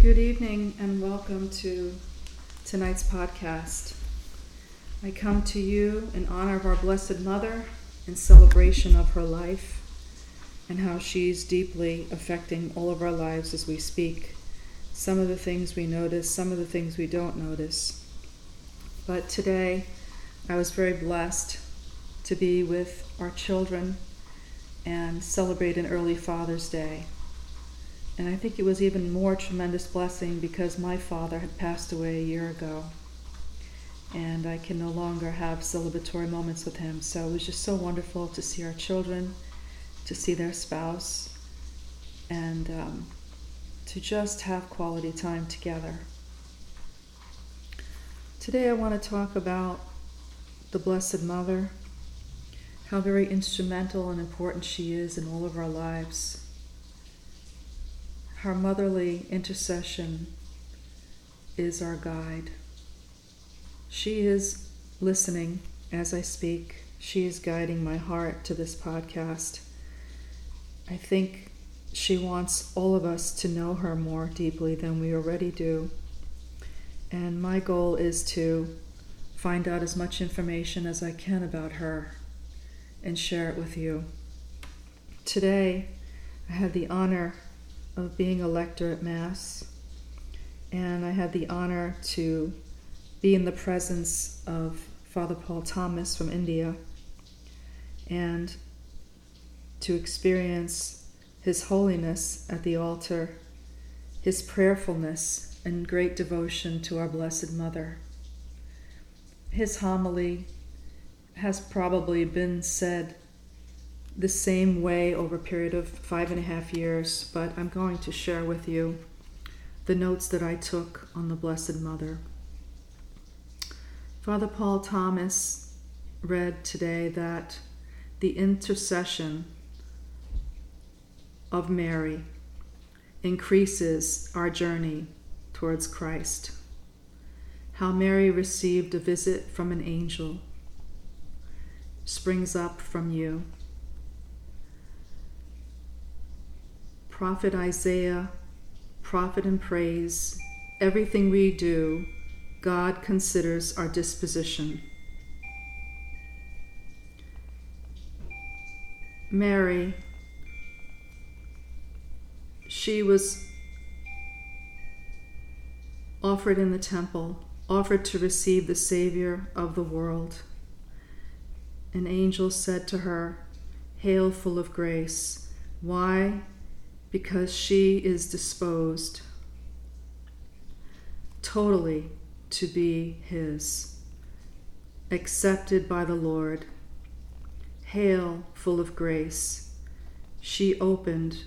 Good evening and welcome to tonight's podcast. I come to you in honor of our Blessed Mother in celebration of her life and how she's deeply affecting all of our lives as we speak. Some of the things we notice, some of the things we don't notice. But today I was very blessed to be with our children and celebrate an early Father's Day. And I think it was even more tremendous blessing because my father had passed away a year ago. And I can no longer have celebratory moments with him. So it was just so wonderful to see our children, to see their spouse, and um, to just have quality time together. Today I want to talk about the Blessed Mother, how very instrumental and important she is in all of our lives her motherly intercession is our guide. She is listening as I speak. She is guiding my heart to this podcast. I think she wants all of us to know her more deeply than we already do. And my goal is to find out as much information as I can about her and share it with you. Today, I had the honor of being a lector at Mass, and I had the honor to be in the presence of Father Paul Thomas from India and to experience His holiness at the altar, His prayerfulness and great devotion to our Blessed Mother. His homily has probably been said the same way over a period of five and a half years, but I'm going to share with you the notes that I took on the Blessed Mother. Father Paul Thomas read today that the intercession of Mary increases our journey towards Christ. How Mary received a visit from an angel springs up from you. Prophet Isaiah, prophet and praise, everything we do, God considers our disposition. Mary, she was offered in the temple, offered to receive the Savior of the world. An angel said to her, Hail, full of grace. Why? Because she is disposed totally to be His, accepted by the Lord. Hail, full of grace. She opened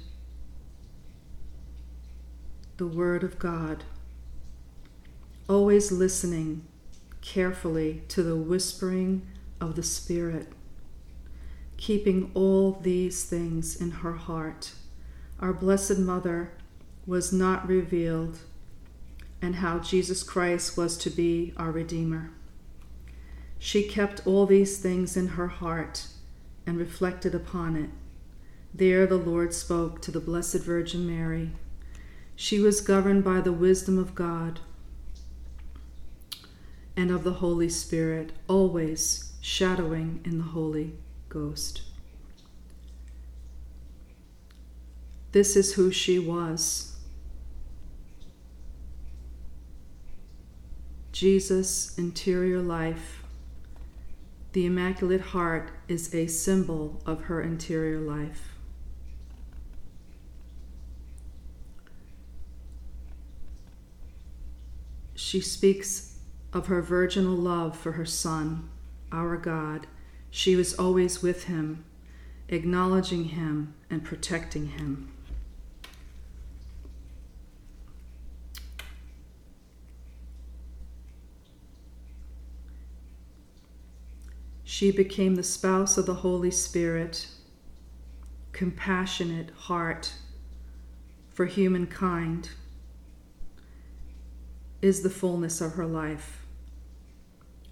the Word of God, always listening carefully to the whispering of the Spirit, keeping all these things in her heart our Blessed Mother was not revealed, and how Jesus Christ was to be our Redeemer. She kept all these things in her heart and reflected upon it. There the Lord spoke to the Blessed Virgin Mary. She was governed by the wisdom of God and of the Holy Spirit, always shadowing in the Holy Ghost. This is who she was. Jesus' interior life. The Immaculate Heart is a symbol of her interior life. She speaks of her virginal love for her Son, our God. She was always with him, acknowledging him and protecting him. She became the spouse of the Holy Spirit, compassionate heart for humankind is the fullness of her life.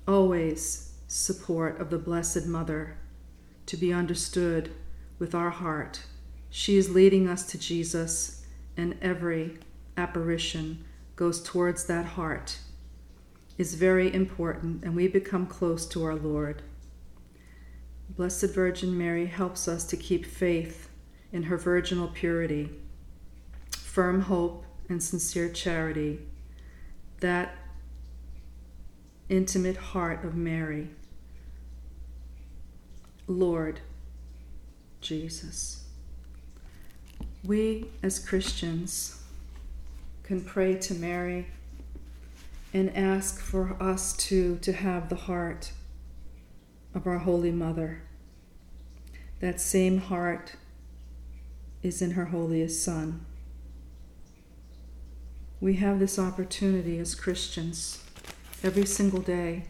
Always support of the Blessed Mother to be understood with our heart. She is leading us to Jesus and every apparition goes towards that heart is very important, and we become close to our Lord. Blessed Virgin Mary helps us to keep faith in her virginal purity, firm hope, and sincere charity. That intimate heart of Mary. Lord Jesus. We as Christians can pray to Mary and ask for us to, to have the heart of our Holy Mother. That same heart is in her holiest Son. We have this opportunity as Christians every single day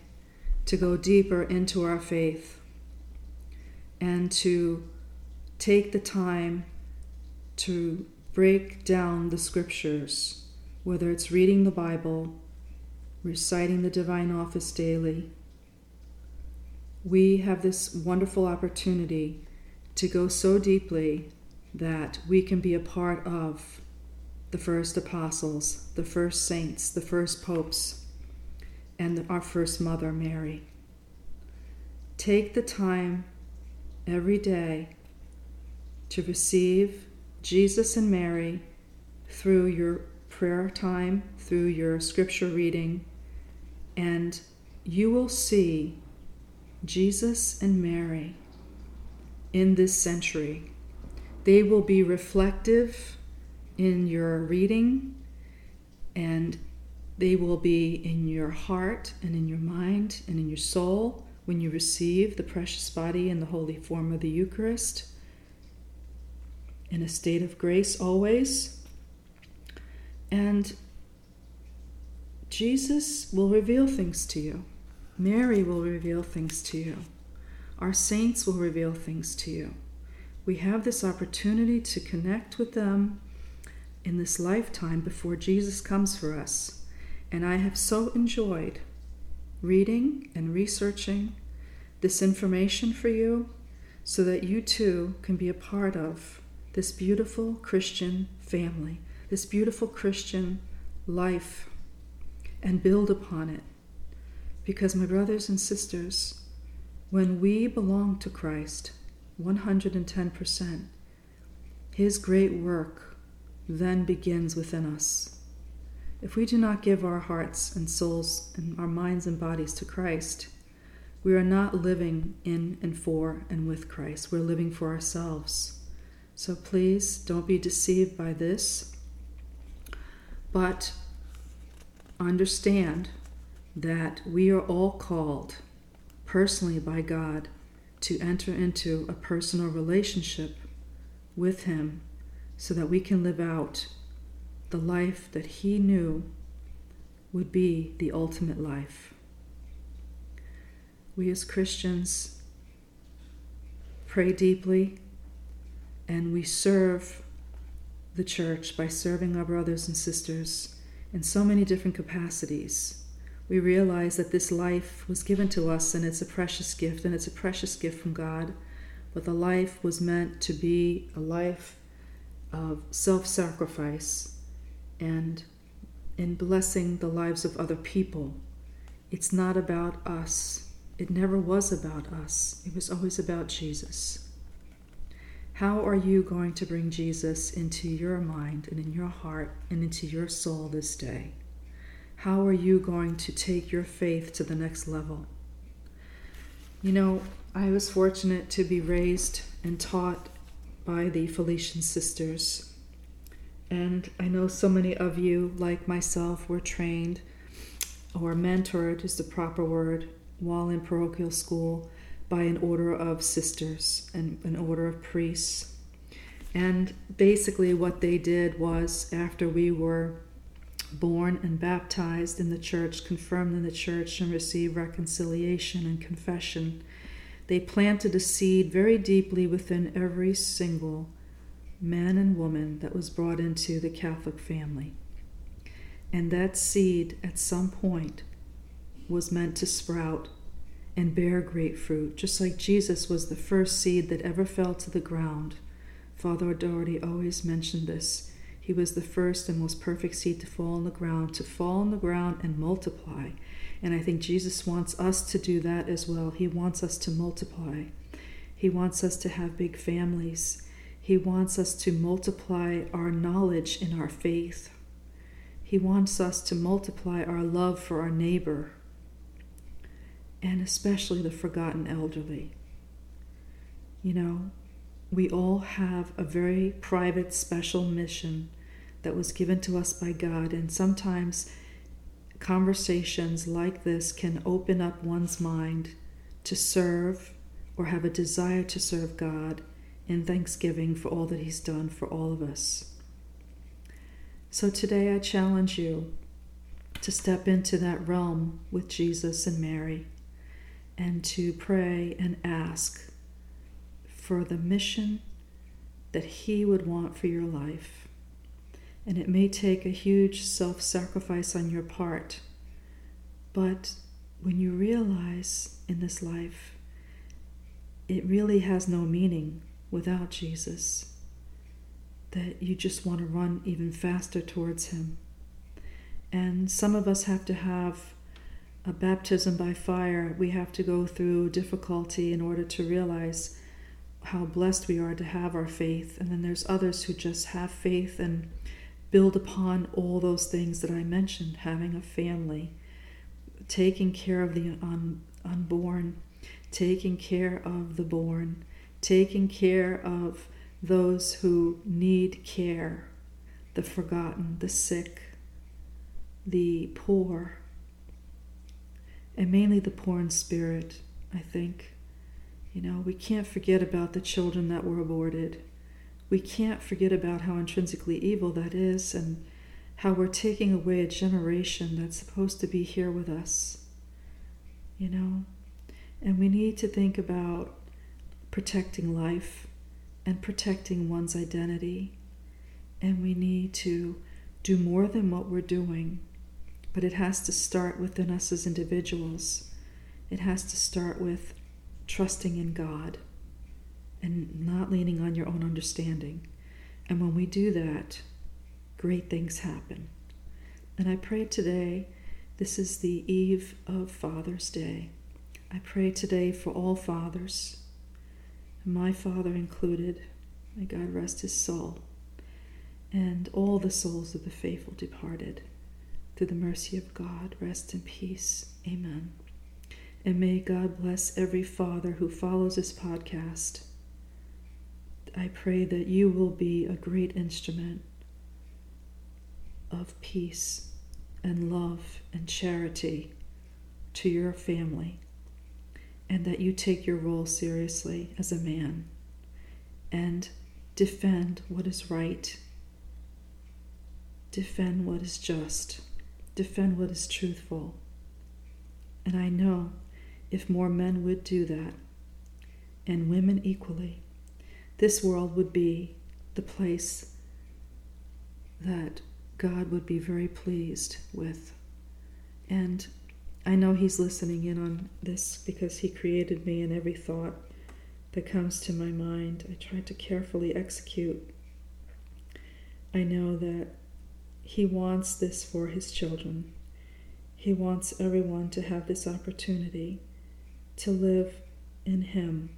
to go deeper into our faith and to take the time to break down the scriptures, whether it's reading the Bible, reciting the divine office daily. We have this wonderful opportunity to go so deeply that we can be a part of the first apostles, the first saints, the first popes, and our first mother, Mary. Take the time every day to receive Jesus and Mary through your prayer time, through your scripture reading, and you will see Jesus and Mary in this century. They will be reflective in your reading and they will be in your heart and in your mind and in your soul when you receive the precious body and the holy form of the Eucharist in a state of grace always. And Jesus will reveal things to you. Mary will reveal things to you. Our saints will reveal things to you. We have this opportunity to connect with them in this lifetime before Jesus comes for us. And I have so enjoyed reading and researching this information for you so that you too can be a part of this beautiful Christian family, this beautiful Christian life, and build upon it. Because, my brothers and sisters, when we belong to Christ 110%, His great work then begins within us. If we do not give our hearts and souls and our minds and bodies to Christ, we are not living in and for and with Christ. We're living for ourselves. So please don't be deceived by this, but understand that we are all called personally by God to enter into a personal relationship with Him so that we can live out the life that He knew would be the ultimate life. We as Christians pray deeply and we serve the church by serving our brothers and sisters in so many different capacities. We realize that this life was given to us and it's a precious gift, and it's a precious gift from God. But the life was meant to be a life of self sacrifice and in blessing the lives of other people. It's not about us. It never was about us. It was always about Jesus. How are you going to bring Jesus into your mind and in your heart and into your soul this day? How are you going to take your faith to the next level? You know, I was fortunate to be raised and taught by the Felician sisters. And I know so many of you, like myself, were trained or mentored is the proper word while in parochial school by an order of sisters and an order of priests. And basically, what they did was after we were born and baptized in the church, confirmed in the church, and received reconciliation and confession, they planted a seed very deeply within every single man and woman that was brought into the Catholic family. And that seed, at some point, was meant to sprout and bear great fruit, just like Jesus was the first seed that ever fell to the ground. Father Doherty always mentioned this. He was the first and most perfect seed to fall on the ground, to fall on the ground and multiply. And I think Jesus wants us to do that as well. He wants us to multiply. He wants us to have big families. He wants us to multiply our knowledge in our faith. He wants us to multiply our love for our neighbor, and especially the forgotten elderly. You know, we all have a very private, special mission that was given to us by God. And sometimes conversations like this can open up one's mind to serve or have a desire to serve God in thanksgiving for all that He's done for all of us. So today I challenge you to step into that realm with Jesus and Mary and to pray and ask for the mission that He would want for your life. And it may take a huge self sacrifice on your part. But when you realize in this life, it really has no meaning without Jesus, that you just want to run even faster towards Him. And some of us have to have a baptism by fire. We have to go through difficulty in order to realize how blessed we are to have our faith. And then there's others who just have faith and build upon all those things that I mentioned having a family, taking care of the un- unborn, taking care of the born, taking care of those who need care, the forgotten, the sick, the poor, and mainly the poor in spirit, I think. You know, we can't forget about the children that were aborted we can't forget about how intrinsically evil that is and how we're taking away a generation that's supposed to be here with us. You know? And we need to think about protecting life and protecting one's identity. And we need to do more than what we're doing. But it has to start within us as individuals. It has to start with trusting in God and not leaning on your own understanding. And when we do that, great things happen. And I pray today, this is the eve of Father's Day. I pray today for all fathers, my father included. May God rest his soul, and all the souls of the faithful departed. Through the mercy of God, rest in peace. Amen. And may God bless every father who follows this podcast I pray that you will be a great instrument of peace and love and charity to your family, and that you take your role seriously as a man and defend what is right, defend what is just, defend what is truthful. And I know if more men would do that, and women equally, this world would be the place that God would be very pleased with. And I know He's listening in on this because He created me, and every thought that comes to my mind, I try to carefully execute. I know that He wants this for His children. He wants everyone to have this opportunity to live in Him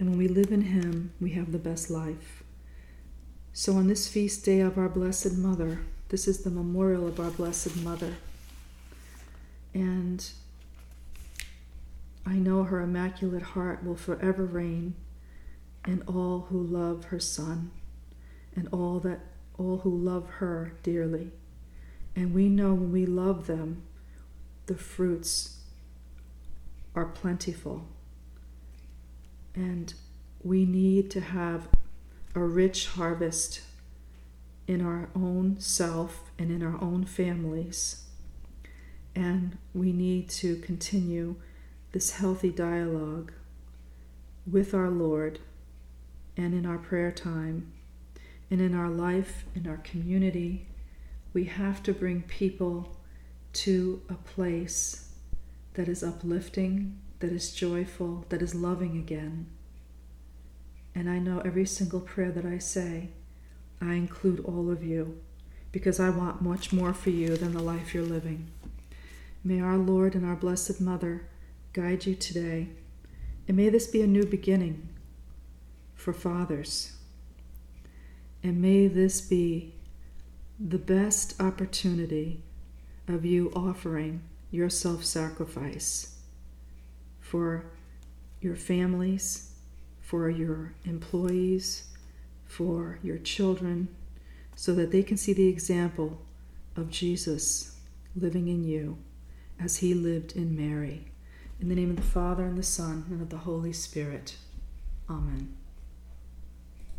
and when we live in Him, we have the best life. So, on this feast day of our Blessed Mother, this is the memorial of our Blessed Mother. And I know her Immaculate Heart will forever reign in all who love her Son and all that all who love her dearly. And we know when we love them, the fruits are plentiful. And we need to have a rich harvest in our own self and in our own families. And we need to continue this healthy dialogue with our Lord and in our prayer time and in our life, in our community. We have to bring people to a place that is uplifting, that is joyful, that is loving again. And I know every single prayer that I say, I include all of you because I want much more for you than the life you're living. May our Lord and our Blessed Mother guide you today, and may this be a new beginning for fathers. And may this be the best opportunity of you offering your self sacrifice for your families, for your employees, for your children, so that they can see the example of Jesus living in you as he lived in Mary. In the name of the Father, and the Son, and of the Holy Spirit. Amen.